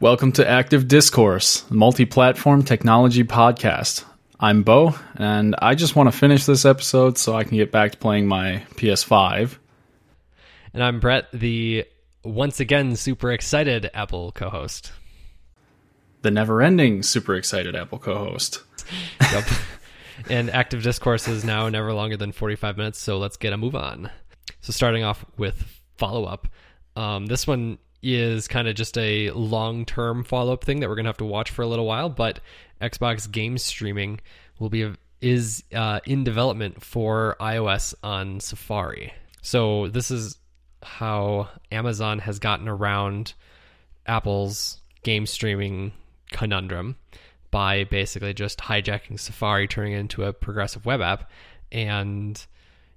Welcome to Active Discourse, multi platform technology podcast. I'm Bo, and I just want to finish this episode so I can get back to playing my PS5. And I'm Brett, the once again super excited Apple co host. The never ending super excited Apple co host. Yep. and Active Discourse is now never longer than 45 minutes, so let's get a move on. So, starting off with follow up. Um, this one is kind of just a long term follow up thing that we're gonna have to watch for a little while. But Xbox game streaming will be is uh, in development for iOS on Safari. So this is how Amazon has gotten around Apple's game streaming conundrum by basically just hijacking Safari, turning it into a progressive web app, and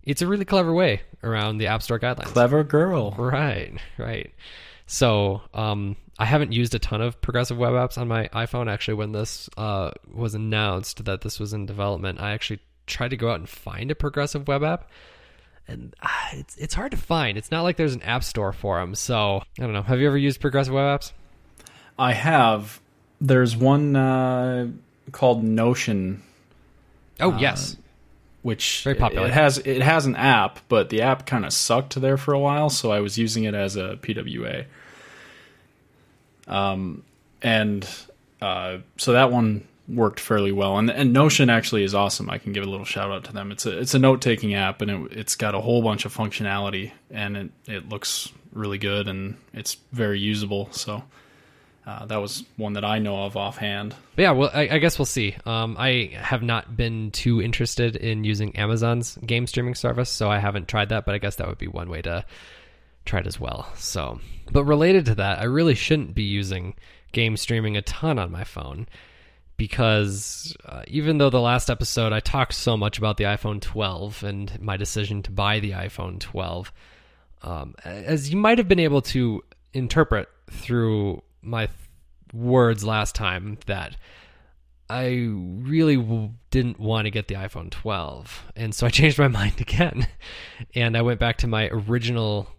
it's a really clever way around the App Store guidelines. Clever girl. Right, right. So um, I haven't used a ton of progressive web apps on my iPhone. Actually, when this uh, was announced that this was in development, I actually tried to go out and find a progressive web app, and uh, it's it's hard to find. It's not like there's an app store for them. So I don't know. Have you ever used progressive web apps? I have. There's one uh, called Notion. Oh yes, which Very popular. It has it has an app, but the app kind of sucked there for a while, so I was using it as a PWA. Um, and uh, so that one worked fairly well, and and Notion actually is awesome. I can give a little shout out to them. It's a it's a note taking app, and it, it's got a whole bunch of functionality, and it it looks really good, and it's very usable. So. Uh, that was one that I know of offhand. Yeah, well, I, I guess we'll see. Um, I have not been too interested in using Amazon's game streaming service, so I haven't tried that. But I guess that would be one way to try it as well. So, but related to that, I really shouldn't be using game streaming a ton on my phone because uh, even though the last episode I talked so much about the iPhone 12 and my decision to buy the iPhone 12, um, as you might have been able to interpret through my th- words last time that I really w- didn't want to get the iPhone 12. And so I changed my mind again. And I went back to my original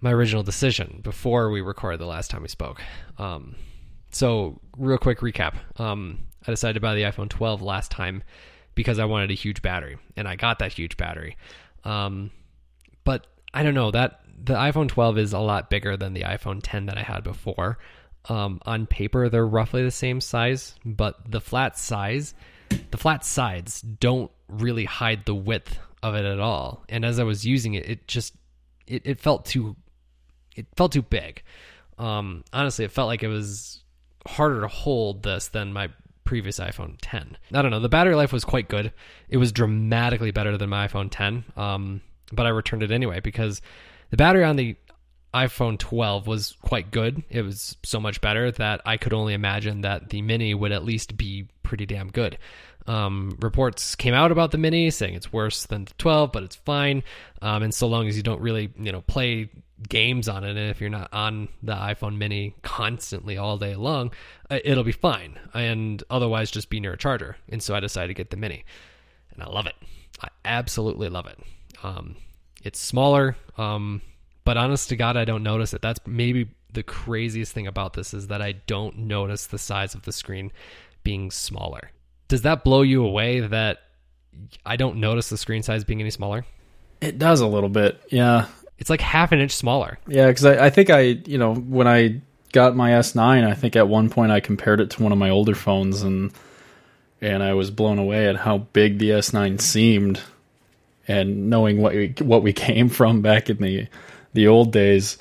my original decision before we recorded the last time we spoke. Um, so real quick recap. Um, I decided to buy the iPhone 12 last time because I wanted a huge battery, and I got that huge battery. Um, but I don't know that the iPhone 12 is a lot bigger than the iPhone 10 that I had before. Um, on paper, they're roughly the same size, but the flat size, the flat sides don't really hide the width of it at all. And as I was using it, it just it, it felt too it felt too big. Um, honestly, it felt like it was harder to hold this than my previous iPhone 10. I don't know. The battery life was quite good. It was dramatically better than my iPhone 10. Um, but I returned it anyway because the battery on the iPhone 12 was quite good. It was so much better that I could only imagine that the Mini would at least be pretty damn good. Um, reports came out about the Mini saying it's worse than the 12, but it's fine. Um, and so long as you don't really, you know, play games on it, and if you're not on the iPhone Mini constantly all day long, uh, it'll be fine. And otherwise, just be near a charger. And so I decided to get the Mini, and I love it. I absolutely love it. Um, it's smaller, um, but honest to God, I don't notice it. That's maybe the craziest thing about this is that I don't notice the size of the screen being smaller. Does that blow you away that I don't notice the screen size being any smaller? It does a little bit, yeah. It's like half an inch smaller. Yeah, because I, I think I, you know, when I got my S9, I think at one point I compared it to one of my older phones, and and I was blown away at how big the S9 seemed, and knowing what we, what we came from back in the the old days.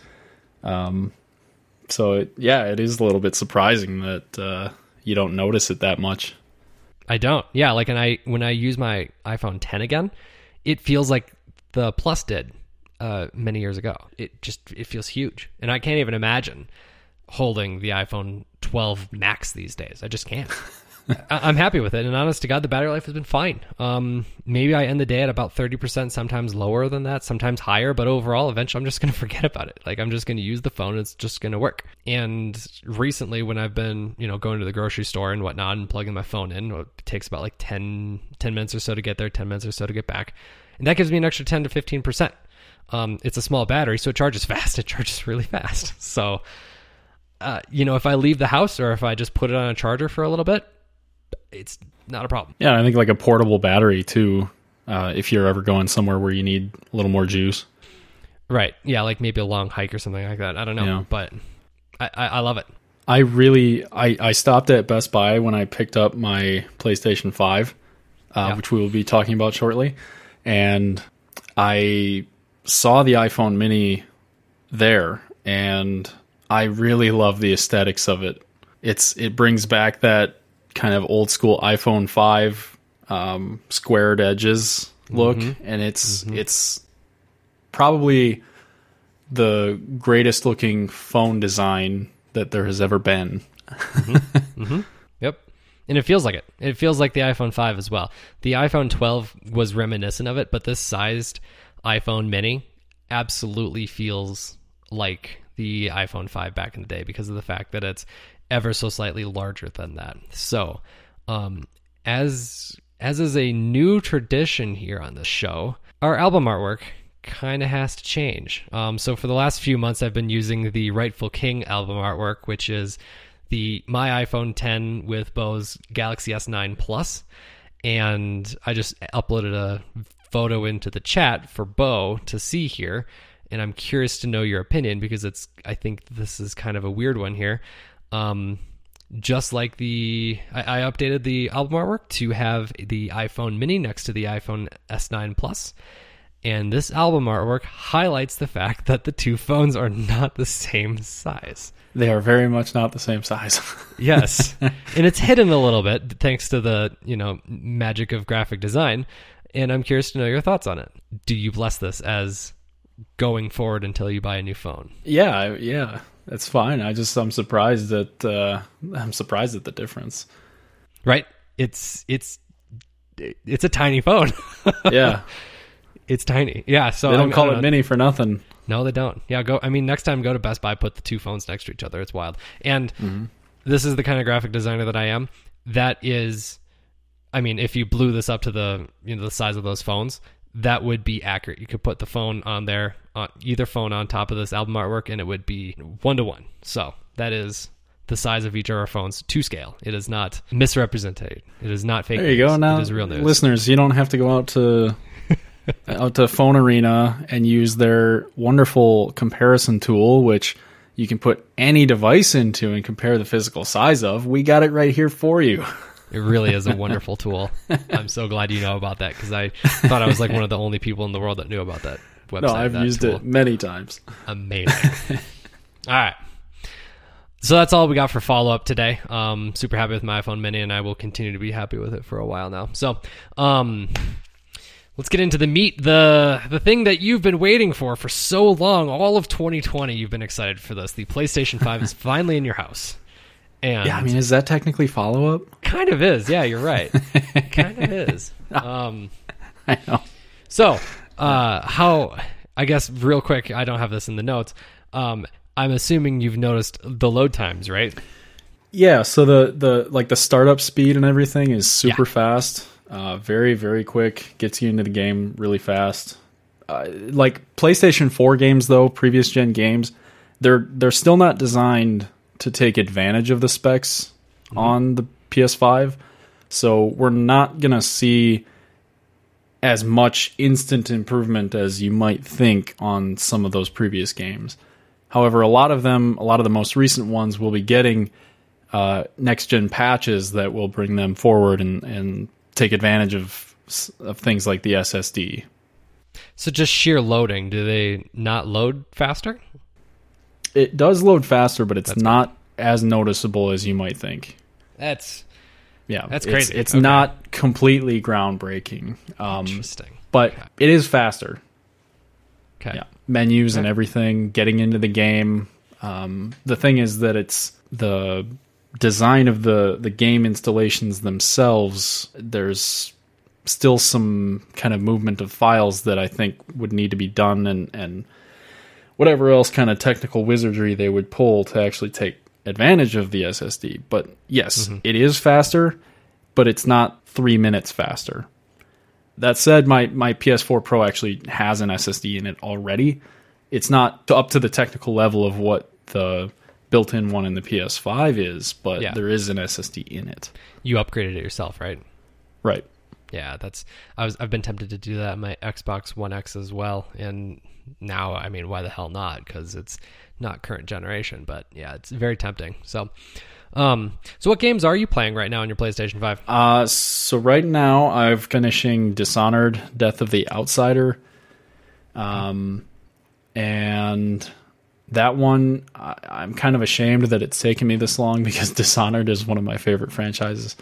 Um, so it, yeah, it is a little bit surprising that uh, you don't notice it that much. I don't. Yeah, like and I when I use my iPhone 10 again, it feels like the Plus did uh, many years ago. It just it feels huge, and I can't even imagine holding the iPhone 12 Max these days. I just can't. I- I'm happy with it, and honest to God, the battery life has been fine. Um, maybe I end the day at about 30%, sometimes lower than that, sometimes higher, but overall, eventually, I'm just going to forget about it. Like, I'm just going to use the phone, it's just going to work. And recently, when I've been, you know, going to the grocery store and whatnot and plugging my phone in, it takes about like 10, 10 minutes or so to get there, 10 minutes or so to get back. And that gives me an extra 10 to 15%. Um, it's a small battery, so it charges fast. It charges really fast. So uh, you know, if I leave the house or if I just put it on a charger for a little bit, it's not a problem. Yeah, I think like a portable battery too. Uh, if you're ever going somewhere where you need a little more juice. Right. Yeah, like maybe a long hike or something like that. I don't know, Yeah. but I, I, I love it. I really I, I stopped at Best Buy when I picked up my PlayStation 5, uh, Yeah. which we will be talking about shortly, and I saw the iPhone Mini there, and I really love the aesthetics of it. It's it brings back that kind of old school iPhone 5 um, squared edges look, mm-hmm. and it's mm-hmm. it's probably the greatest looking phone design that there has ever been. Mm-hmm. Yep. And it feels like it. It feels like the iPhone 5 as well. The iPhone 12 was reminiscent of it, but this sized iPhone mini absolutely feels like the iPhone 5 back in the day because of the fact that it's ever so slightly larger than that. So, um, as as is a new tradition here on the show, our album artwork kind of has to change. Um, so for the last few months, I've been using the Rightful King album artwork, which is the my iPhone 10 with Bo's Galaxy S9 Plus, and I just uploaded a photo into the chat for Bo to see here, and I'm curious to know your opinion because it's I think this is kind of a weird one here. Um, just like the I, I updated the album artwork to have the iPhone Mini next to the iPhone S9 Plus. And this album artwork highlights the fact that the two phones are not the same size. They are very much not the same size. Yes. and it's hidden a little bit thanks to the, you know, magic of graphic design. And I'm curious to know your thoughts on it. Do you bless this as going forward until you buy a new phone? yeah, yeah, that's fine. I just I'm surprised that uh, I'm surprised at the difference. Right? It's it's it's a tiny phone. Yeah, it's tiny. Yeah, so they I don't mean, I call don't it know. mini for nothing. No, they don't. Yeah, go. I mean, next time go to Best Buy, put the two phones next to each other. It's wild. And this is the kind of graphic designer that I am. That is, I mean, if you blew this up to the you know the size of those phones, that would be accurate. You could put the phone on there, on either phone on top of this album artwork, and it would be one to one. So that is the size of each of our phones to scale. It is not misrepresented. It is not fake. There you news. go. Now, it is real news. listeners, you don't have to go out to out to Phone Arena and use their wonderful comparison tool, which you can put any device into and compare the physical size of. We got it right here for you. It really is a wonderful tool. I'm so glad you know about that because I thought I was like one of the only people in the world that knew about that website. No, I've used tool. it many times. Amazing. all right. So that's all we got for follow up today. Um, super happy with my iPhone Mini, and I will continue to be happy with it for a while now. So, um, let's get into the meat. the The thing that you've been waiting for for so long, all of 2020, you've been excited for this. The PlayStation 5 is finally in your house, and Yeah, I mean, is that technically follow up? kind of is. Yeah, you're right. kind of is. Um, I know. so, uh, how? I guess real quick. I don't have this in the notes. Um, I'm assuming you've noticed the load times, right? Yeah, so the the like the startup speed and everything is super Yeah. fast, uh, very very quick, gets you into the game really fast. Uh, like PlayStation 4 games though, previous gen games, they're they're still not designed to take advantage of the specs on the PS5. So we're not going to see as much instant improvement as you might think on some of those previous games. However, a lot of them, a lot of the most recent ones will be getting uh, next gen patches that will bring them forward and, and take advantage of, of things like the SSD. So just sheer loading. Do they not load faster? It does load faster, but it's not as noticeable as you might think. That's Yeah, That's it's- crazy. It's Okay. not completely groundbreaking, um, interesting. but it is faster. Okay. Yeah, menus and everything, getting into the game. Um, the thing is that it's the design of the the game installations themselves. There's still some kind of movement of files that I think would need to be done, and and whatever else kind of technical wizardry they would pull to actually take advantage of the SSD. But yes, mm-hmm. it is faster, but it's not three minutes faster. That said, my my PS4 Pro actually has an SSD in it already. It's not up to the technical level of what the built-in one in the PS5 is, but Yeah. there is an SSD in it. You upgraded it yourself, right? Right. Yeah, that's I was I've been tempted to do that on my Xbox One X as well, and now I mean, why the hell not? Because it's not current generation, but yeah, it's very tempting. So, um, so what games are you playing right now on your PlayStation Five? Uh, so right now I'm finishing Dishonored: Death of the Outsider, um, and that one I, I'm kind of ashamed that it's taken me this long because Dishonored is one of my favorite franchises.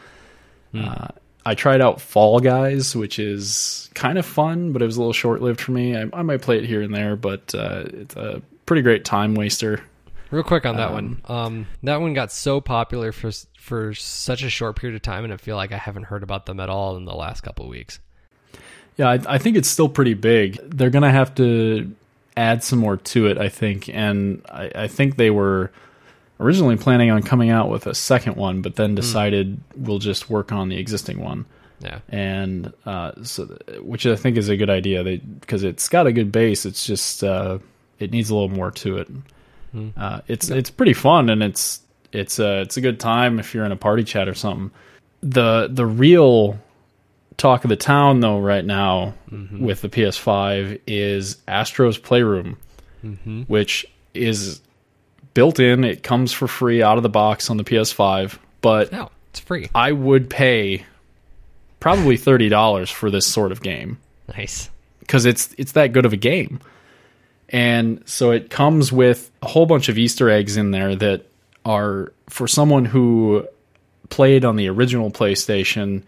Uh, I tried out Fall Guys, which is kind of fun, but it was a little short lived for me. I, I might play it here and there, but uh, it's a pretty great time waster. Real quick on that one, um, that one got so popular for for such a short period of time, and I feel like I haven't heard about them at all in the last couple of weeks. Yeah, I, I think it's still pretty big. They're gonna have to add some more to it, I think, and I, I think they were originally planning on coming out with a second one, but then decided we'll just work on the existing one, Yeah, and uh, so which I think is a good idea. Because it's got a good base. It's just uh, it needs a little more to it. Uh, it's it's pretty fun, and it's it's a it's a good time if you're in a party chat or something. The the real talk of the town though right now with the PS5 is Astro's Playroom, which is built in. It comes for free out of the box on the PS5, but no, it's free. I would pay probably thirty dollars for this sort of game Nice. because it's it's that good of a game. And so it comes with a whole bunch of Easter eggs in there that are for someone who played on the original PlayStation,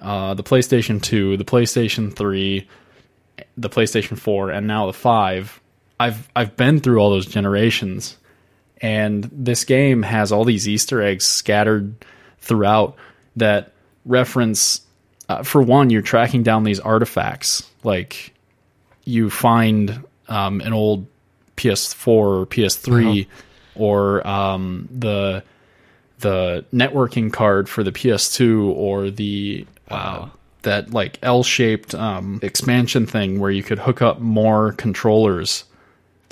uh, the PlayStation 2, the PlayStation 3, the PlayStation 4, and now the 5. I've I've been through all those generations, and this game has all these Easter eggs scattered throughout that reference. Uh, for one, you're tracking down these artifacts. Like you find um, an old PS4 or PS3 or um, the the networking card for the PS2 or the uh, that like L-shaped um, expansion thing where you could hook up more controllers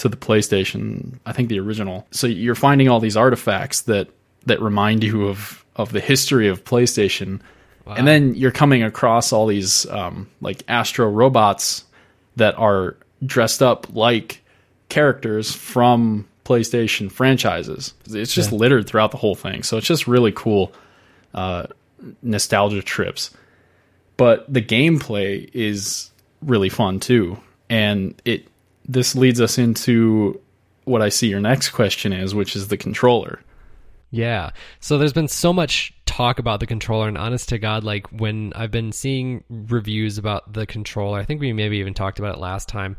to the PlayStation. I think the original. So you're finding all these artifacts that that remind you of of the history of PlayStation. And then you're coming across all these um, like Astro robots that are dressed up like characters from PlayStation franchises. It's just littered throughout the whole thing. So it's just really cool uh, nostalgia trips. But the gameplay is really fun too. And it this leads us into what I see your next question is, which is the controller. Yeah. So there's been so much talk about the controller, and honest to God, like when I've been seeing reviews about the controller, I think we maybe even talked about it last time.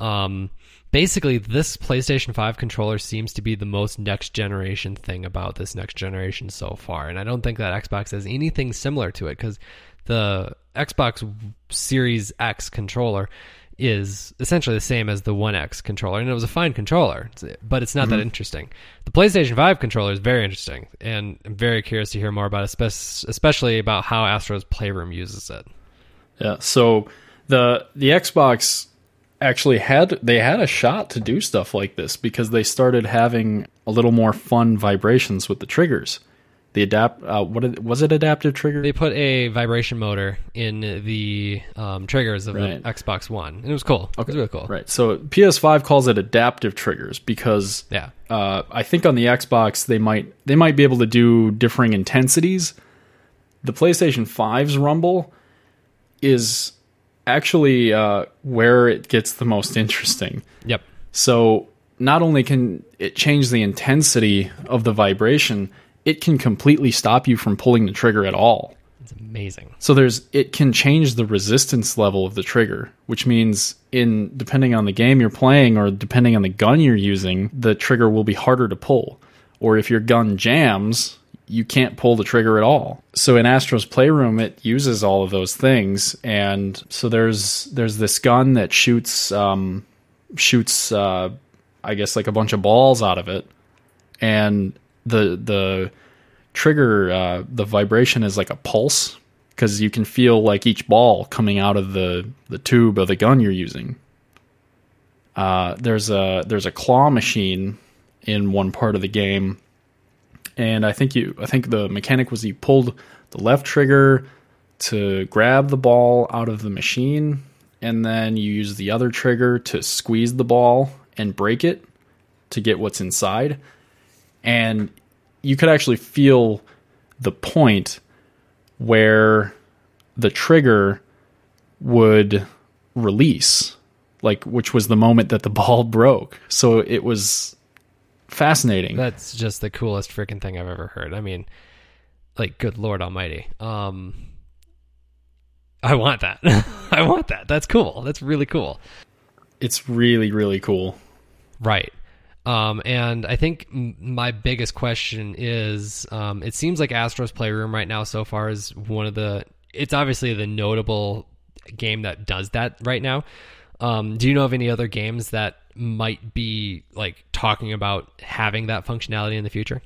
Um, basically, this PlayStation 5 controller seems to be the most next generation thing about this next generation so far. And I don't think that Xbox has anything similar to it because the Xbox Series X controller is essentially the same as the One X controller, and it was a fine controller, but it's not that mm-hmm. interesting. The PlayStation 5 controller is very interesting, and I'm very curious to hear more about it, especially about how Astro's Playroom uses it. Yeah. So the the Xbox actually had they had a shot to do stuff like this because they started having a little more fun vibrations with the triggers. The adapt uh, what was it adaptive trigger? They put a vibration motor in the um, triggers of Right. the Xbox One, and it was cool. okay. It was really cool. Right. So PS5 calls it adaptive triggers because Yeah. uh, I think on the Xbox they might they might be able to do differing intensities. The PlayStation 5's rumble is actually uh, where it gets the most interesting. Yep. So not only can it change the intensity of the vibration, it can completely stop you from pulling the trigger at all. It's amazing. So there's it can change the resistance level of the trigger, which means in depending on the game you're playing or depending on the gun you're using, the trigger will be harder to pull. Or if your gun jams, you can't pull the trigger at all. So in Astro's Playroom it uses all of those things and so there's there's this gun that shoots um shoots uh I guess like a bunch of balls out of it and the the trigger uh, the vibration is like a pulse because you can feel like each ball coming out of the the tube of the gun you're using. Uh, there's a there's a claw machine in one part of the game. And I think you I think the mechanic was you pulled the left trigger to grab the ball out of the machine and then you use the other trigger to squeeze the ball and break it to get what's inside. And you could actually feel the point where the trigger would release, like which was the moment that the ball broke. So it was fascinating. That's just the coolest freaking thing I've ever heard. I mean, like, good Lord Almighty. Um, I want that. I want that. That's cool. That's really cool. It's really, really cool. Right. Um, and I think m- my biggest question is um, it seems like Astro's Playroom right now so far is one of the, it's obviously the notable game that does that right now. Um, do you know of any other games that might be like talking about having that functionality in the future?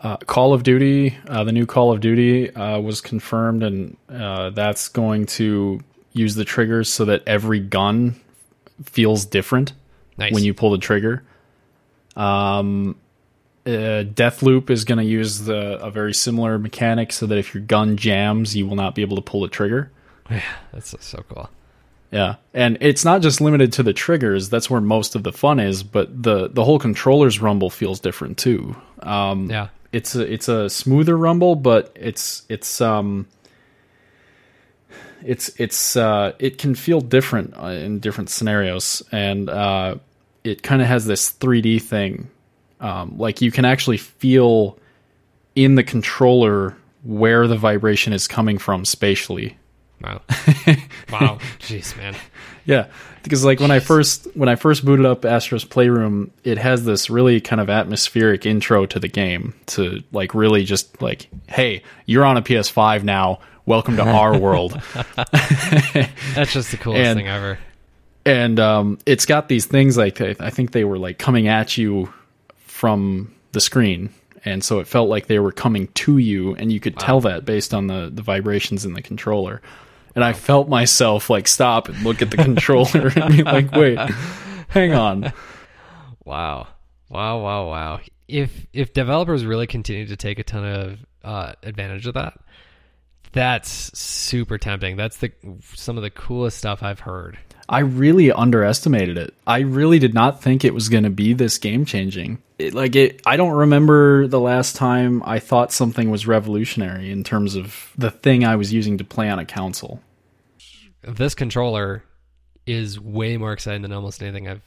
Uh, Call of Duty, uh, the new Call of Duty uh, was confirmed, and uh, that's going to use the triggers so that every gun feels different Nice. when you pull the trigger. Um, uh, Deathloop is going to use the a very similar mechanic so that if your gun jams, you will not be able to pull the trigger. Yeah, That's so, cool. Yeah, and it's not just limited to the triggers. That's where most of the fun is. But the the whole controller's rumble feels different too. Um, Yeah. it's a it's a smoother rumble, but it's it's um it's it's uh it can feel different uh, in different scenarios, and uh, it kind of has this 3D thing. Um, like you can actually feel in the controller where the vibration is coming from spatially. Wow. wow. Jeez, man. Yeah, because like when I first when I first booted up Astro's Playroom, it has this really kind of atmospheric intro to the game to like really just like, hey, you're on a PS5 now. Welcome to our world. That's just the coolest And- thing ever. And um, it's got these things like I think they were like coming at you from the screen, and so it felt like they were coming to you, and you could tell that based on the the vibrations in the controller. And I felt myself like stop and look at the controller and be like, wait, hang on. Wow. Wow, wow, wow. If if developers really continue to take a ton of uh, advantage of that, that's super tempting. That's the some of the coolest stuff I've heard. I really underestimated it. I really did not think it was going to be this game changing. It, like it, I don't remember the last time I thought something was revolutionary in terms of the thing I was using to play on a console. This controller is way more exciting than almost anything I've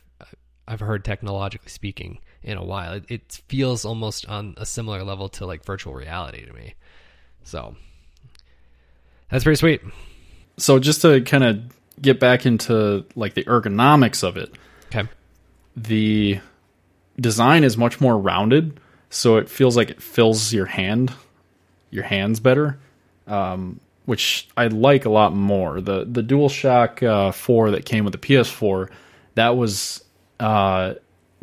I've heard technologically speaking in a while. It, it feels almost on a similar level to like virtual reality to me. So that's pretty sweet. So just to kind of get back into like the ergonomics of it, Okay. the design is much more rounded, so it feels like it fills your hand, your hands better, um, which I like a lot more. the The DualShock uh, Four that came with the PS4, that was uh,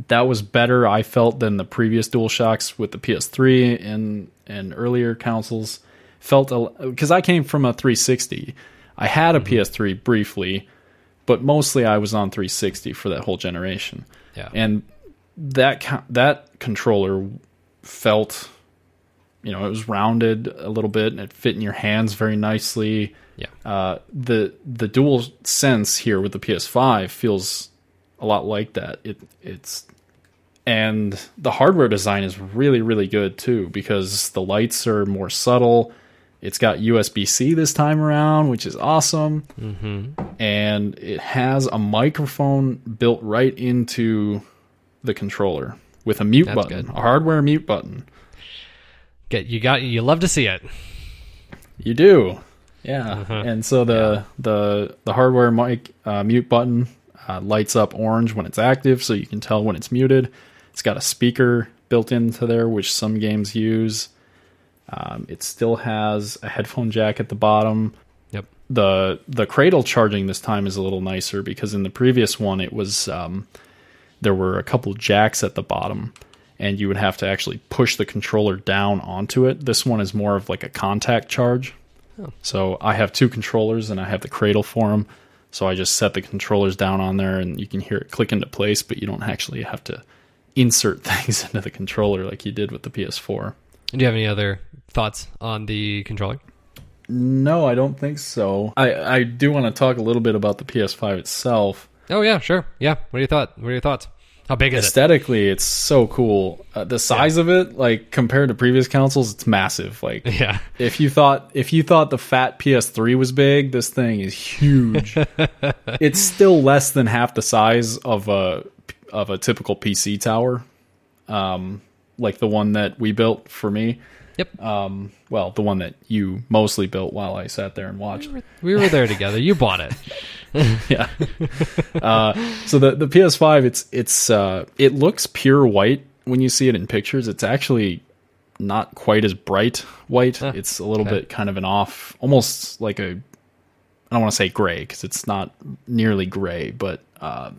that was better. I felt than the previous DualShocks with the PS3 and and earlier consoles. Felt because I came from a 360. I had a PS3 briefly, but mostly I was on 360 for that whole generation. Yeah. and that co- that controller felt you know it was rounded a little bit and it fit in your hands very nicely. Yeah. uh, the the dual sense here with the ps5 feels a lot like that. It it's and the hardware design is really really good too because the lights are more subtle it's got usb-c this time around which is awesome Mm-hmm. and it has a microphone built right into the controller with a mute That's button, good. a hardware mute button. Get you got you love to see it. You do, yeah. Uh-huh. And so the the the hardware mic uh, mute button uh, lights up orange when it's active, so you can tell when it's muted. It's got a speaker built into there, which some games use. Um, it still has a headphone jack at the bottom. Yep. the the cradle charging this time is a little nicer because in the previous one it was um, there were a couple jacks at the bottom and you would have to actually push the controller down onto it this one is more of like a contact charge so i have two controllers and i have the cradle for them so i just set the controllers down on there and you can hear it click into place but you don't actually have to insert things into the controller like you did with the PS4. Do you have any other thoughts on the controller? No, I don't think so. I, I do want to talk a little bit about the PS5 itself. Oh yeah, sure. Yeah. What are your thought? What are your thoughts? How big is it? Aesthetically, it's so cool. Uh, the size of it, like compared to previous consoles, it's massive. Like Yeah. if you thought if you thought the fat PS3 was big, this thing is huge. it's still less than half the size of a of a typical PC tower, um, like the one that we built for me. Yep. Um, well, the one that you mostly built while I sat there and watched. We were there together. You bought it. yeah. uh, so the the PS5, it's it's uh, it looks pure white when you see it in pictures. It's actually not quite as bright white. Huh, it's a little okay. bit kind of an off, almost like a. I don't want to say gray because it's not nearly gray, but uh,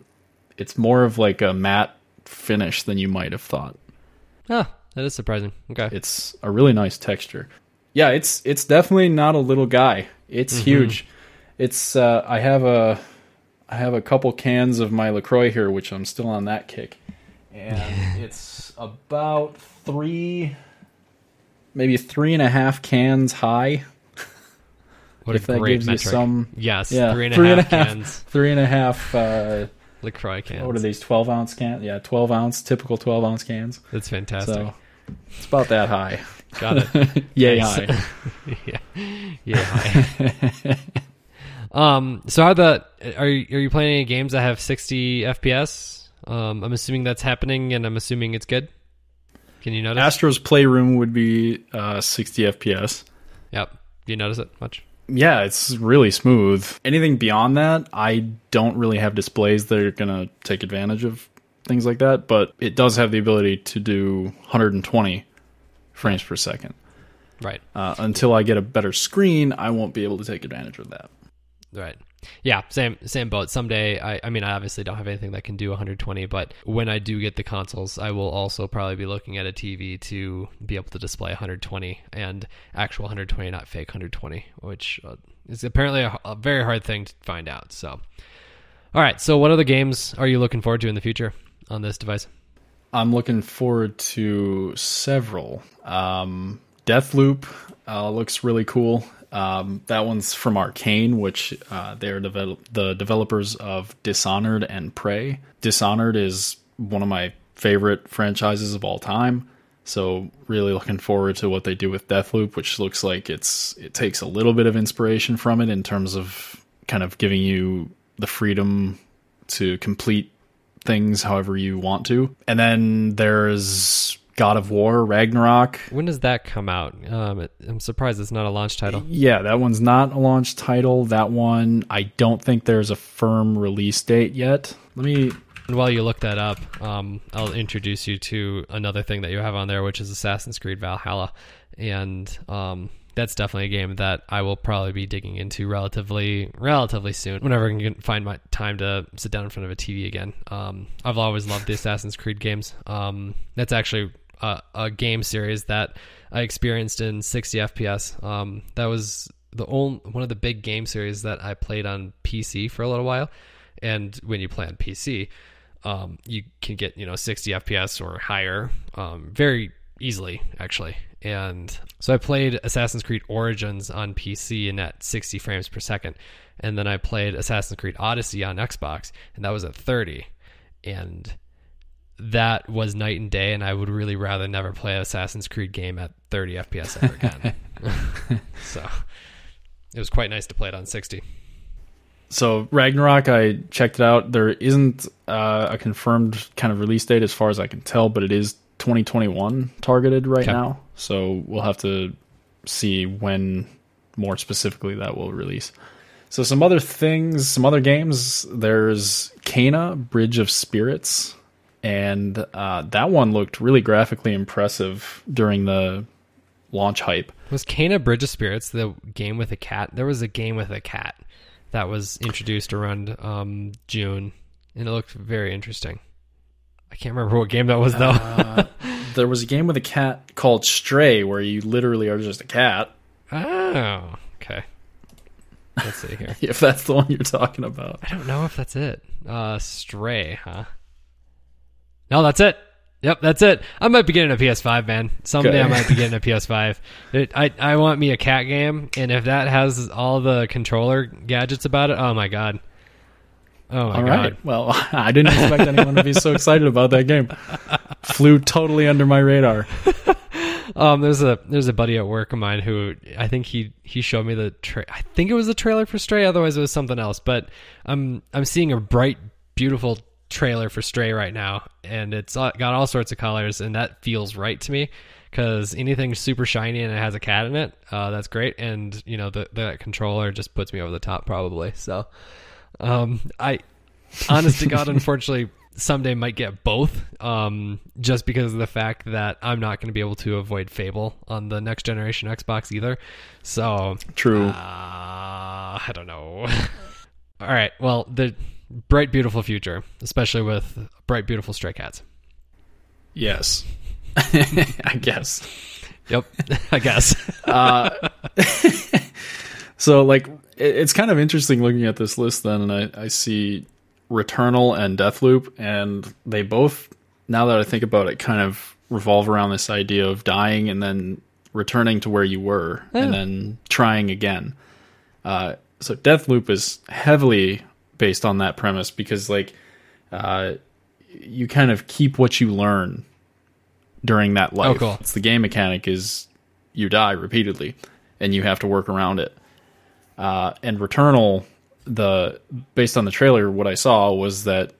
it's more of like a matte finish than you might have thought. Ah, that is surprising. Okay. It's a really nice texture. Yeah, it's it's definitely not a little guy. It's huge. It's uh, I have a I have a couple cans of my Lacroix here, which I'm still on that kick, and it's about three, maybe three and a half cans high. What if a that great gives you metric. some- Yes. Yeah, Three and a three and half a half. cans. Three and a half. Uh, LaCroix cans. what are these? Twelve ounce cans? Yeah, twelve ounce, typical twelve ounce cans. That's fantastic. So it's about that high. Got it. Yay high. yeah. Yeah. hi. um. So how the are you, are you playing any games that have 60 FPS? Um. I'm assuming that's happening, and I'm assuming it's good. Can you notice? Astro's Playroom would be uh, 60 FPS. Yep. Do you notice it much? Yeah, it's really smooth. Anything beyond that, I don't really have displays that are going to take advantage of things like that, but it does have the ability to do 120 frames per second. Right. Uh, until I get a better screen, I won't be able to take advantage of that. Right. Yeah, same same boat. Someday, I, I mean, I obviously don't have anything that can do 120, but when I do get the consoles, I will also probably be looking at a TV to be able to display 120 and actual 120, not fake 120, which uh, is apparently a, a very hard thing to find out. So, all right. So, what other games are you looking forward to in the future on this device? I'm looking forward to several. Um, Deathloop uh, looks really cool. Um, that one's from Arkane, which uh, they're devel- the developers of Dishonored and Prey. Dishonored is one of my favorite franchises of all time. So really looking forward to what they do with Deathloop, which looks like it's it takes a little bit of inspiration from it in terms of kind of giving you the freedom to complete things however you want to. And then there's God of War Ragnarok. When does that come out? Um, I'm surprised it's not a launch title. Yeah, that one's not a launch title. That one, I don't think there's a firm release date yet. Let me. And while you look that up, um, I'll introduce you to another thing that you have on there, which is Assassin's Creed Valhalla, and um, that's definitely a game that I will probably be digging into relatively relatively soon. Whenever I can find my time to sit down in front of a TV again. Um, I've always loved the Assassin's Creed games. Um, that's actually a, a game series that I experienced in 60 FPS. Um, that was the only one of the big game series that I played on PC for a little while. And when you play on PC, um, you can get you know 60 FPS or higher um, very easily actually. And so I played Assassin's Creed Origins on PC and at 60 frames per second, and then I played Assassin's Creed Odyssey on Xbox, and that was at 30. And that was night and day, and I would really rather never play an Assassin's Creed game at 30 FPS ever again. so it was quite nice to play it on 60. So Ragnarok, I checked it out. There isn't uh, a confirmed kind of release date as far as I can tell, but it is 2021 targeted right Okay. now. So we'll have to see when more specifically that will release. So some other things, some other games. There's Kena Bridge of Spirits, and uh, that one looked really graphically impressive during the launch hype. Was Kena Bridge of Spirits the game with a cat? There was a game with a cat that was introduced around um, June, and it looked very interesting. I can't remember what game that was though. Uh, there was a game with a cat called Stray, where you literally are just a cat. oh, okay. Let's see here. If that's the one you're talking about. I don't know if that's it. Uh, Stray, huh? No, that's it. Yep, that's it. I might be getting a PS5, man. Someday. I might be getting a PS5. It, I I want me a cat game, and if that has all the controller gadgets about it, oh my god. Oh my All god. right. Well, I didn't expect anyone to be so excited about that game. Flew totally under my radar. Um, there's a there's a buddy at work of mine who I think he he showed me the tra- I think it was the trailer for Stray. Otherwise, it was something else. But I'm I'm seeing a bright, beautiful trailer for Stray right now, and it's got all sorts of colors, and that feels right to me. Because anything super shiny and it has a cat in it, uh, that's great. And you know the the controller just puts me over the top probably. So, um, I honest to God, unfortunately, someday might get both. Um, just because of the fact that I'm not going to be able to avoid Fable on the next generation Xbox either. So, True. uh, I don't know. All right. Well, the bright, beautiful future, especially with bright, beautiful stray cats. yes. I guess. Yep. I guess. Uh, so, like, it, it's kind of interesting looking at this list then, and I, I see Returnal and Deathloop, and they both, now that I think about it, kind of revolve around this idea of dying and then returning to where you were and then trying again. Uh, so Deathloop is heavily based on that premise because like uh, you kind of keep what you learn during that life. Oh, cool. It's the game mechanic is you die repeatedly and you have to work around it. Uh, and Returnal, the based on the trailer, what I saw was that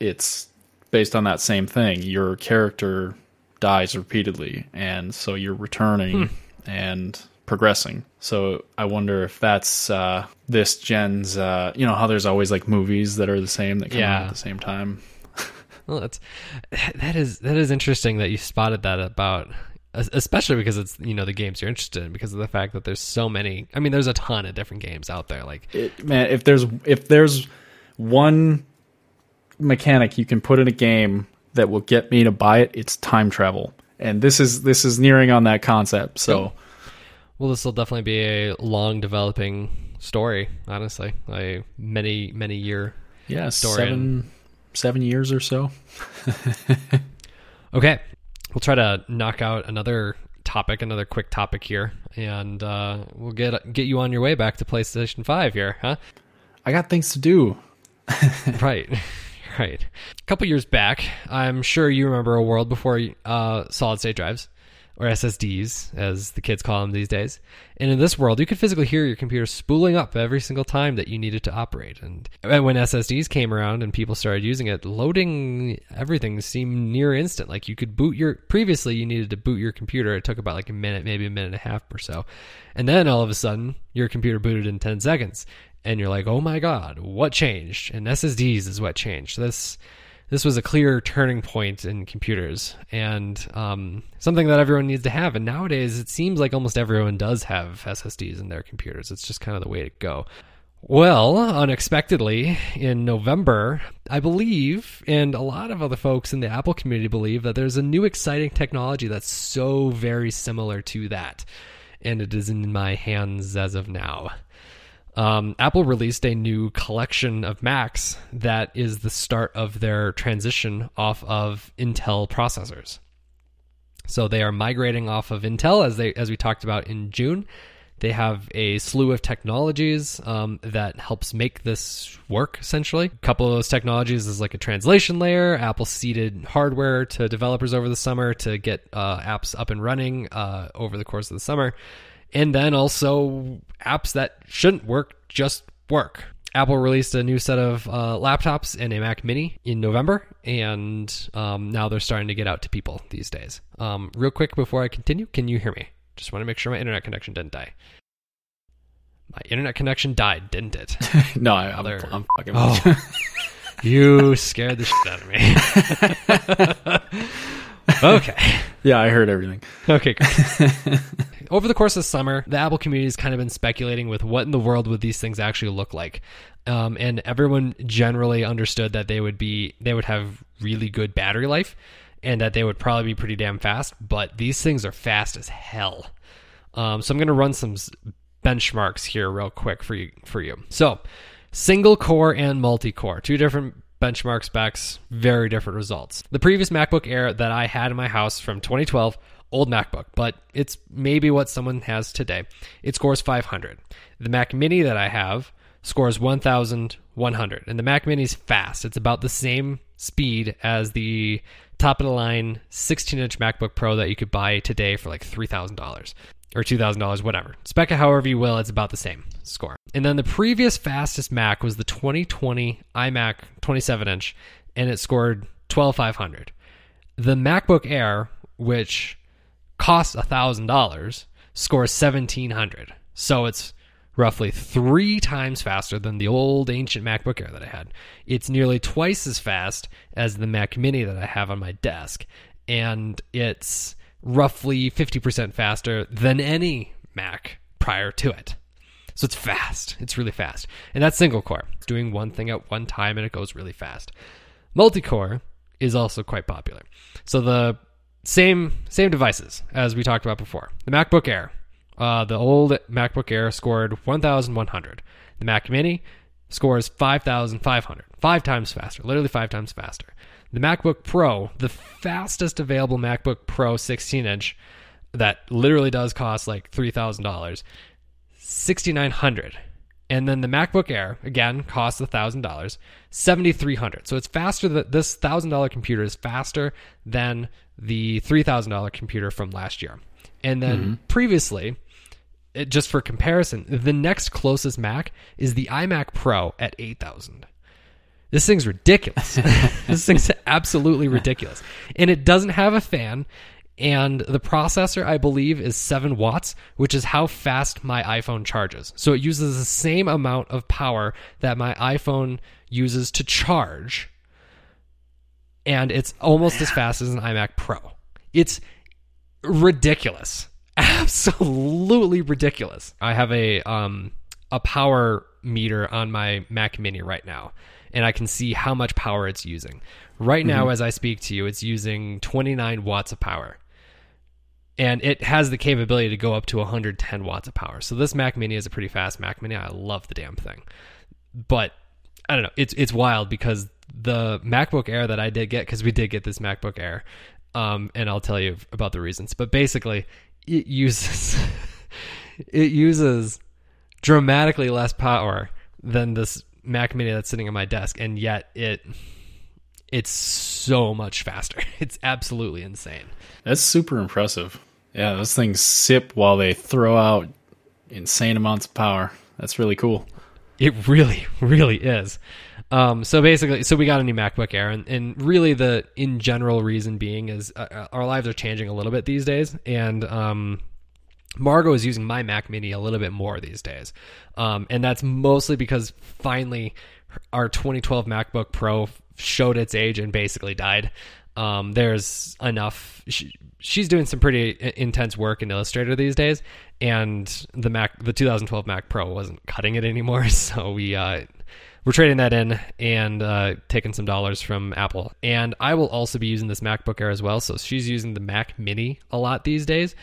it's based on that same thing. Your character dies repeatedly, and so you're returning and progressing. So I wonder if that's uh, this gen's. Uh, you know how there's always like movies that are the same that come out at the same time. Well, that's that is that is interesting that you spotted that about especially because it's you know the games you're interested in because of the fact that there's so many I mean there's a ton of different games out there like It, man, if there's if there's one mechanic you can put in a game that will get me to buy it, it's time travel. And this is this is nearing on that concept. So well this will definitely be a long developing story honestly. A many many year yeah, Story. seven seven years or so. okay we'll try to knock out another topic another quick topic here and uh, we'll get get you on your way back to PlayStation 5 here huh? I got things to do. right right. A couple years back i'm sure you remember a world before uh, solid state drives or ssds as the kids call them these days. And in this world you could physically hear your computer spooling up every single time that you needed to operate. And when ssds came around and people started using it loading everything seemed near instant. Like you could boot your previously you needed to boot your computer. It took about like a minute maybe a minute and a half or so. And then all of a sudden your computer booted in 10 seconds. And you're like, "Oh my god, what changed?" And SSDs is what changed. This this was a clear turning point in computers and um, something that everyone needs to have. And nowadays, it seems like almost everyone does have SSDs in their computers. It's just kind of the way to go. Well, unexpectedly, in November, I believe, and a lot of other folks in the Apple community believe, that there's a new exciting technology that's so very similar to that. And it is in my hands as of now. Um, Apple released a new collection of Macs that is the start of their transition off of Intel processors. So they are migrating off of Intel as they as we talked about in June. They have a slew of technologies um, that helps make this work. Essentially, a couple of those technologies is like a translation layer. Apple seeded hardware to developers over the summer to get uh, apps up and running uh, over the course of the summer and then also apps that shouldn't work just work. Apple released a new set of uh, laptops and a Mac Mini in November, and um, now they're starting to get out to people these days. Um, real quick before I continue, can you hear me? Just want to make sure my internet connection didn't die. My internet connection died, didn't it? no, I, I'm, I'm fucking. Oh, you scared the shit out of me. okay. yeah, I heard everything. Okay. Over the course of summer, the Apple community has kind of been speculating with what in the world would these things actually look like. Um, and everyone generally understood that they would be they would have really good battery life and that they would probably be pretty damn fast, but these things are fast as hell. Um, so I'm going to run some benchmarks here real quick for you for you. So, single core and multi-core, two different benchmark specs, very different results. The previous MacBook Air that I had in my house from 2012, old MacBook, but it's maybe what someone has today. It scores 500. The Mac Mini that I have scores 1100 and the Mac Mini is fast. It's about the same speed as the top of the line 16 inch MacBook Pro that you could buy today for like $3,000 or $2,000, whatever. Spec it however you will, it's about the same score. And then the previous fastest Mac was the 2020 iMac 27 inch, and it scored 12500. The MacBook Air, which costs $1,000, scores 1700. So it's roughly three times faster than the old ancient MacBook Air that I had. It's nearly twice as fast as the Mac Mini that I have on my desk, and it's roughly 50% faster than any Mac prior to it. So it's fast. It's really fast. And that's single core. It's doing one thing at one time and it goes really fast. Multi core is also quite popular. So the same same devices as we talked about before. The MacBook Air, uh, the old MacBook Air scored 1,100. The Mac Mini scores 5,500, five times faster, literally five times faster. The MacBook Pro, the fastest available MacBook Pro 16 inch, that literally does cost like $3,000, 6,900. And then the MacBook Air, again, costs $1,000, 7,300. So it's faster that this $1,000 computer is faster than the $3,000 computer from last year. And then mm-hmm. previously, it, just for comparison, the next closest Mac is the iMac Pro at 8,000. This thing's ridiculous. this thing's absolutely ridiculous. And it doesn't have a fan. And the processor, I believe, is 7 watts, which is how fast my iPhone charges. So it uses the same amount of power that my iPhone uses to charge. And it's almost as fast as an iMac Pro. It's ridiculous. Absolutely ridiculous. I have a um a power meter on my Mac Mini right now and I can see how much power it's using. Right now, mm-hmm. as I speak to you, it's using 29 watts of power. And it has the capability to go up to 110 watts of power. So this Mac Mini is a pretty fast Mac Mini. I love the damn thing. But I don't know. It's it's wild because the MacBook Air that I did get because we did get this MacBook Air, um, and I'll tell you about the reasons. But basically, it uses it uses dramatically less power than this Mac Mini that's sitting on my desk, and yet it it's so much faster. It's absolutely insane. That's super impressive. Yeah, those things sip while they throw out insane amounts of power. That's really cool. It really, really is. Um, so basically, so we got a new MacBook Air, and, and really the in general reason being is uh, uh our lives are changing a little bit these days, and um, Margot is using my Mac Mini a little bit more these days, um, and that's mostly because finally our 2012 MacBook Pro showed its age and basically died. Um, there's enough. She, she's doing some pretty intense work in Illustrator these days, and the Mac, the 2012 Mac Pro, wasn't cutting it anymore. So we uh, we're trading that in and uh, taking some dollars from Apple. And I will also be using this MacBook Air as well. So she's using the Mac Mini a lot these days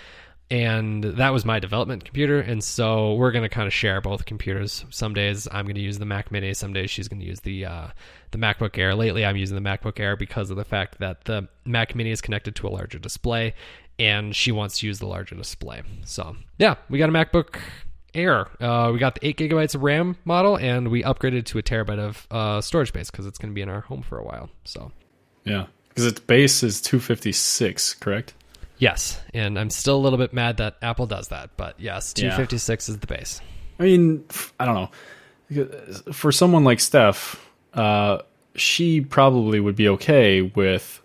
and that was my development computer and so we're going to kind of share both computers. Some days i'm going to use the mac mini some days she's going to use the uh, the macbook air. Lately i'm using the macbook air because of the fact that the mac mini is connected to a larger display and she wants to use the larger display. So yeah we got a macbook air. Uh, we got the 8 gigabytes of ram model and we upgraded to a terabyte of uh, storage space because it's going to be in our home for a while so. Yeah because its base is 256 correct Yes, and I'm still a little bit mad that Apple does that, but yes, 256 yeah. is the base. I mean, I don't know. For someone like Steph, uh, she probably would be okay with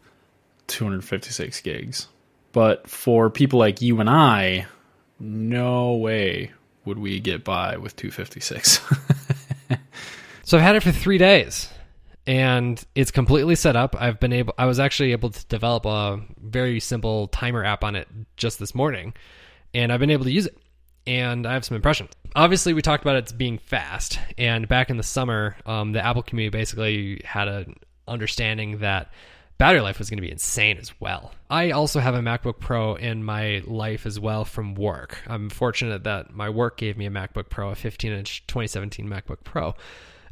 256 gigs. But for people like you and I, no way would we get by with 256. so I've had it for three days and it's completely set up. I've been able I was actually able to develop a very simple timer app on it just this morning and I've been able to use it and I have some impressions. Obviously, we talked about it being fast, and back in the summer, um, the Apple community basically had an understanding that battery life was going to be insane as well. I also have a MacBook Pro in my life as well from work. I'm fortunate that my work gave me a MacBook Pro, a 15 inch 2017 MacBook Pro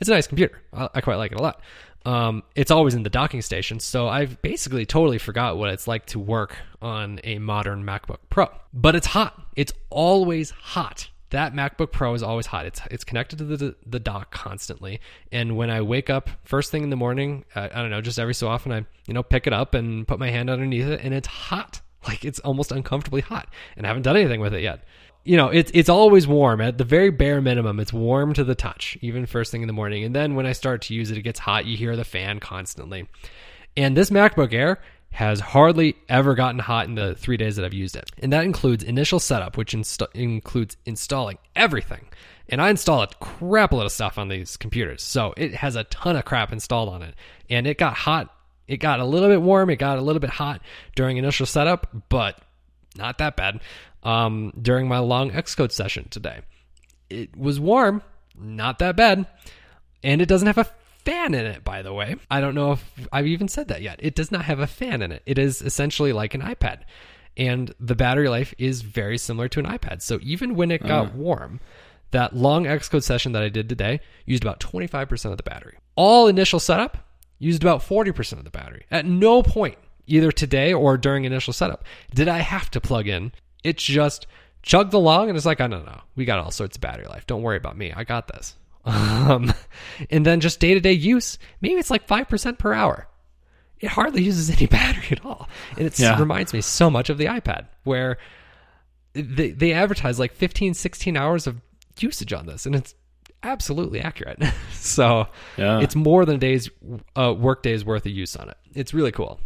It's a nice computer. I, I quite like it a lot. Um, it's always in the docking station, so I've basically totally forgot what it's like to work on a modern MacBook Pro. But it's hot. It's always hot. That MacBook Pro is always hot. It's it's connected to the the dock constantly, and when I wake up first thing in the morning, I don't know, just every so often, I you know pick it up and put my hand underneath it, and it's hot. Like it's almost uncomfortably hot, and I haven't done anything with it yet you know, it's it's always warm at the very bare minimum. It's warm to the touch, even first thing in the morning. And then when I start to use it, it gets hot. You hear the fan constantly. And this MacBook Air has hardly ever gotten hot in the three days that I've used it. And that includes initial setup, which inst- includes installing everything. And I install a crap load of stuff on these computers. So it has a ton of crap installed on it. And it got hot. It got a little bit warm. It got a little bit hot during initial setup, but not that bad um, during my long Xcode session today. It was warm, not that bad, and it doesn't have a fan in it, by the way. I don't know if I've even said that yet. It does not have a fan in it. It is essentially like an iPad, and the battery life is very similar to an iPad. So even when it got uh. warm, that long Xcode session that I did today used about 25% of the battery. All initial setup used about 40% of the battery. At no point, either today or during initial setup, did I have to plug in it's just chugged along and it's like, I don't know. We got all sorts of battery life. Don't worry about me. I got this. Um, and then just day to day use, maybe it's like 5% per hour. It hardly uses any battery at all. And it yeah. reminds me so much of the iPad, where they, they advertise like 15, 16 hours of usage on this. And it's absolutely accurate. so yeah. it's more than a day's uh, work days worth of use on it. It's really cool.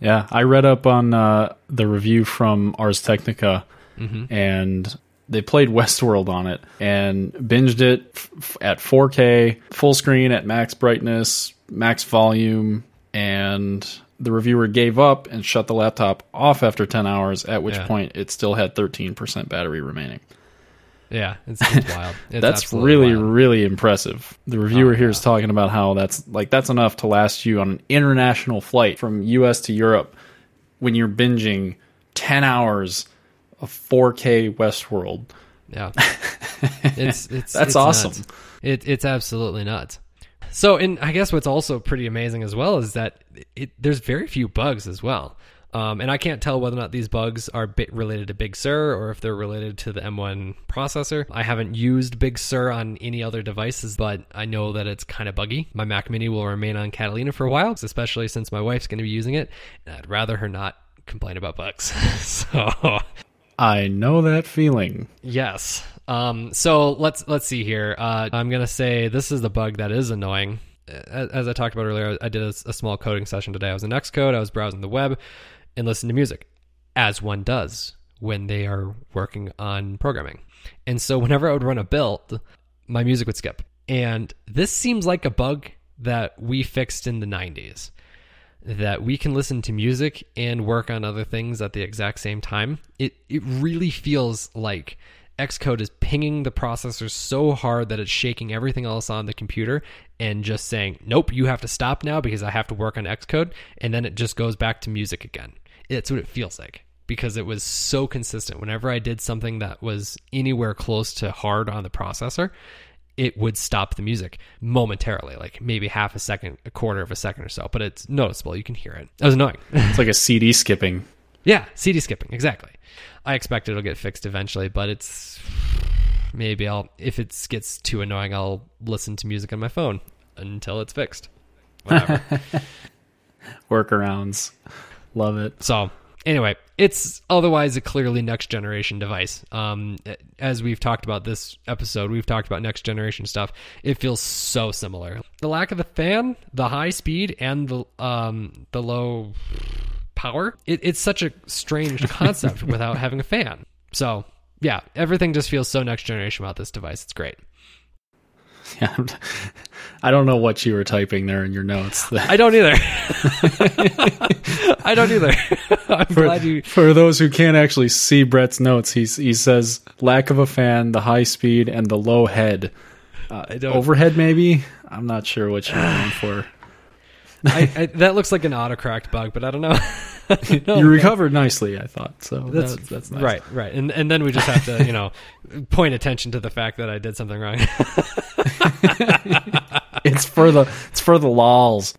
Yeah, I read up on uh, the review from Ars Technica, mm-hmm. and they played Westworld on it and binged it f- at 4K, full screen at max brightness, max volume, and the reviewer gave up and shut the laptop off after 10 hours, at which yeah. point it still had 13% battery remaining. Yeah, it's, it's wild. It's that's really, wild. really impressive. The reviewer oh, here is talking about how that's like that's enough to last you on an international flight from U.S. to Europe when you're binging ten hours of 4K Westworld. Yeah, it's it's that's it's awesome. It, it's absolutely nuts. So, and I guess what's also pretty amazing as well is that it, there's very few bugs as well. Um, and I can't tell whether or not these bugs are related to Big Sur or if they're related to the M1 processor. I haven't used Big Sur on any other devices, but I know that it's kind of buggy. My Mac Mini will remain on Catalina for a while, especially since my wife's going to be using it. And I'd rather her not complain about bugs. so I know that feeling. Yes. Um, so let's let's see here. Uh, I'm gonna say this is the bug that is annoying. As, I talked about earlier, I did a, a small coding session today. I was in Xcode. I was browsing the web and listen to music, as one does when they are working on programming. And so whenever I would run a build, my music would skip. And this seems like a bug that we fixed in the 90s that we can listen to music and work on other things at the exact same time. It it really feels like Xcode is pinging the processor so hard that it's shaking everything else on the computer and just saying, "Nope, you have to stop now because I have to work on Xcode." And then it just goes back to music again. It's what it feels like because it was so consistent. Whenever I did something that was anywhere close to hard on the processor, it would stop the music momentarily, like maybe half a second, a quarter of a second or so. But it's noticeable. You can hear it. It was annoying. it's like a CD skipping. Yeah, CD skipping. Exactly. I expect it'll get fixed eventually, but it's maybe I'll if it gets too annoying, I'll listen to music on my phone until it's fixed. Whatever. Workarounds. Love it. So anyway, it's otherwise a clearly next generation device. Um, as we've talked about this episode, we've talked about next generation stuff. It feels so similar. The lack of the fan, the high speed, and the um, the low power. It, it's such a strange concept without having a fan. So yeah, everything just feels so next generation about this device. It's great. Yeah, I don't know what you were typing there in your notes. I don't either. I don't either. I'm for, glad you. For those who can't actually see Brett's notes, he's, he says lack of a fan, the high speed, and the low head. Uh, overhead, maybe. I'm not sure what you're going for. I, I, that looks like an autocorrect bug, but I don't know. no, you recovered nicely, I thought. So that's that's, that's nice. right, right. And and then we just have to, you know, point attention to the fact that I did something wrong. it's for the it's for the lols.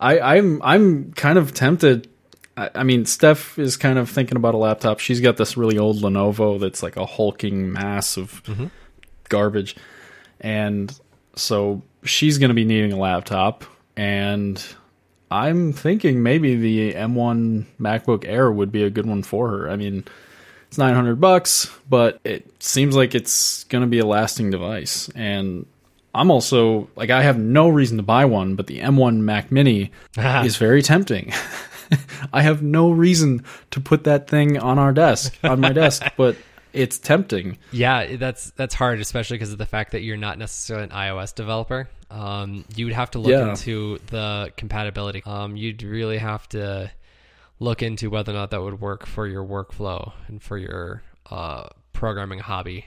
I, I'm I'm kind of tempted. I, I mean, Steph is kind of thinking about a laptop. She's got this really old Lenovo that's like a hulking mass of mm-hmm. garbage, and so she's going to be needing a laptop. And I'm thinking maybe the M1 MacBook Air would be a good one for her. I mean, it's 900 bucks, but it seems like it's going to be a lasting device. And I'm also like I have no reason to buy one, but the M1 Mac Mini is very tempting. I have no reason to put that thing on our desk, on my desk, but it's tempting. Yeah, that's that's hard, especially because of the fact that you're not necessarily an iOS developer. Um, you would have to look Yeah. into the compatibility. Um, you'd really have to look into whether or not that would work for your workflow and for your uh, programming hobby.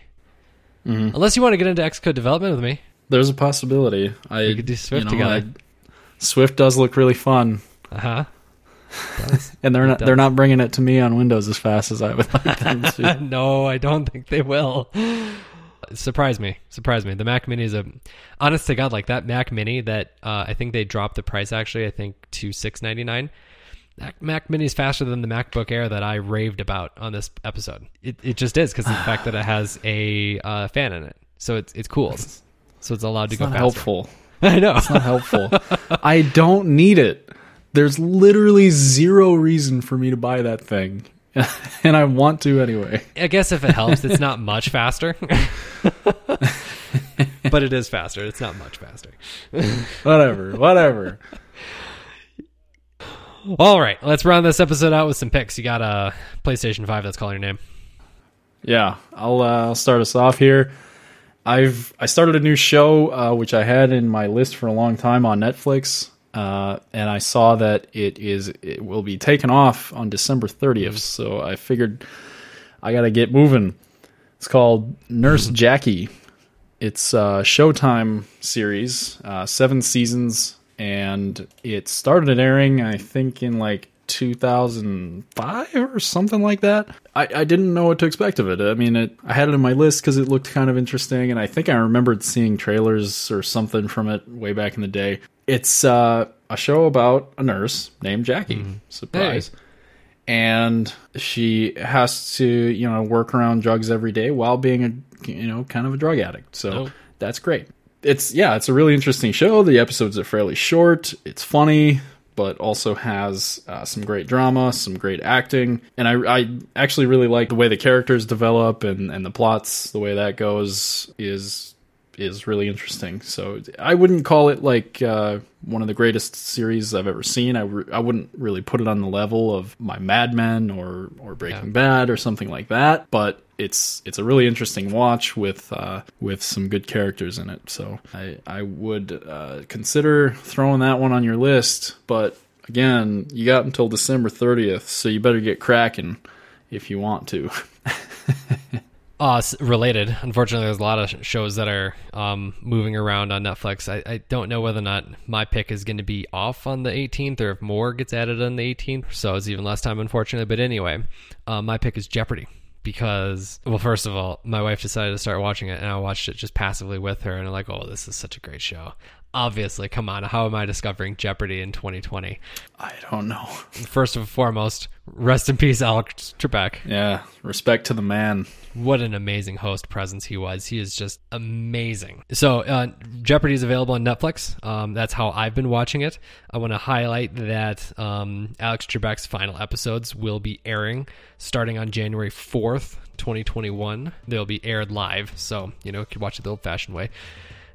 Mm-hmm. Unless you want to get into Xcode development with me. There's a possibility. I We could do Swift together. I- Swift does look really fun, Uh huh. and they're not they're not bringing it to me on Windows as fast as I would like them to. no, I don't think they will. Surprise me, surprise me. The Mac Mini is a, honest to God, like that Mac Mini that uh, I think they dropped the price actually. I think to six ninety nine. That Mac Mini is faster than the MacBook Air that I raved about on this episode. It it just is because of the fact that it has a uh, fan in it, so it's it's cool. So it's allowed to It's go not faster. helpful. I know. It's not helpful. I don't need it. There's literally zero reason for me to buy that thing, and I want to anyway. I guess if it helps, it's not much faster. but it is faster. It's not much faster. Whatever, whatever. All right, let's round this episode out with some picks. You got a PlayStation 5 that's calling your name. Yeah, I'll uh, I'll start us off here. I've I started a new show uh, which I had in my list for a long time on Netflix, uh, and I saw that it is it will be taken off on December 30th. So I figured I got to get moving. It's called Nurse Jackie. It's a Showtime series, uh, seven seasons, and it started airing I think in like 2005 or something like that. I, I didn't know what to expect of it. I mean, it, I had it in my list because it looked kind of interesting, and I think I remembered seeing trailers or something from it way back in the day. It's uh, a show about a nurse named Jackie. Surprise. And she has to, you know, work around drugs every day while being a, you know, kind of a drug addict. So Oh. that's great. It's yeah, it's a really interesting show. The episodes are fairly short. It's funny, but also has uh, some great drama, some great acting, and I, I actually really like the way the characters develop and and the plots. The way that goes is is really interesting. So I wouldn't call it like uh, one of the greatest series I've ever seen. I, re- I wouldn't really put it on the level of my Mad Men or or Breaking Yeah. Bad or something like that. But it's it's a really interesting watch with uh, with some good characters in it. So I I would uh, consider throwing that one on your list. But again, you got until December thirtieth, so you better get cracking if you want to. Uh, related. Unfortunately, there's a lot of shows that are um, moving around on Netflix. I, I don't know whether or not my pick is going to be off on the 18th or if more gets added on the 18th. So it's even less time, unfortunately. But anyway, uh, my pick is Jeopardy. Because, well, first of all, my wife decided to start watching it, and I watched it just passively with her, and I'm like, oh, this is such a great show. Obviously, come on, how am I discovering Jeopardy in 2020? I don't know. First and foremost, rest in peace, Alex Trebek. Yeah, respect to the man. what an amazing host presence he was. He is just amazing. So, uh, Jeopardy is available on Netflix. Um, that's how I've been watching it. I want to highlight that um, Alex Trebek's final episodes will be airing starting on January 4th, 2021. They'll be aired live, so, you know, you can watch it the old fashioned way.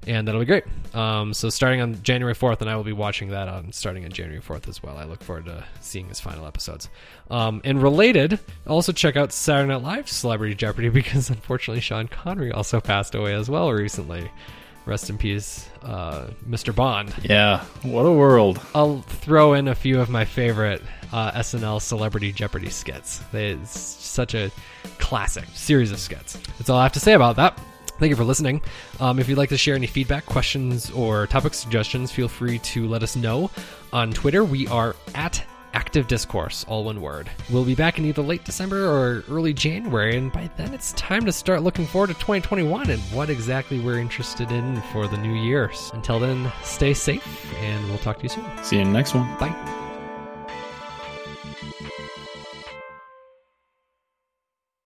And that'll be great. Um, so starting on January 4th, and I will be watching that on starting on January 4th as well. I look forward to seeing his final episodes. Um, and related, also check out Saturday Night Live Celebrity Jeopardy because unfortunately Sean Connery also passed away as well recently. Rest in peace, uh, Mr. Bond. Yeah, what a world. I'll throw in a few of my favorite uh, SNL Celebrity Jeopardy skits. It's such a classic series of skits. That's all I have to say about that. Thank you for listening. Um, if you'd like to share any feedback, questions, or topic suggestions, feel free to let us know on Twitter. We are at Active Discourse, all one word. We'll be back in either late December or early January, and by then it's time to start looking forward to 2021 and what exactly we're interested in for the new year. Until then, stay safe, and we'll talk to you soon. See you in the next one. Bye.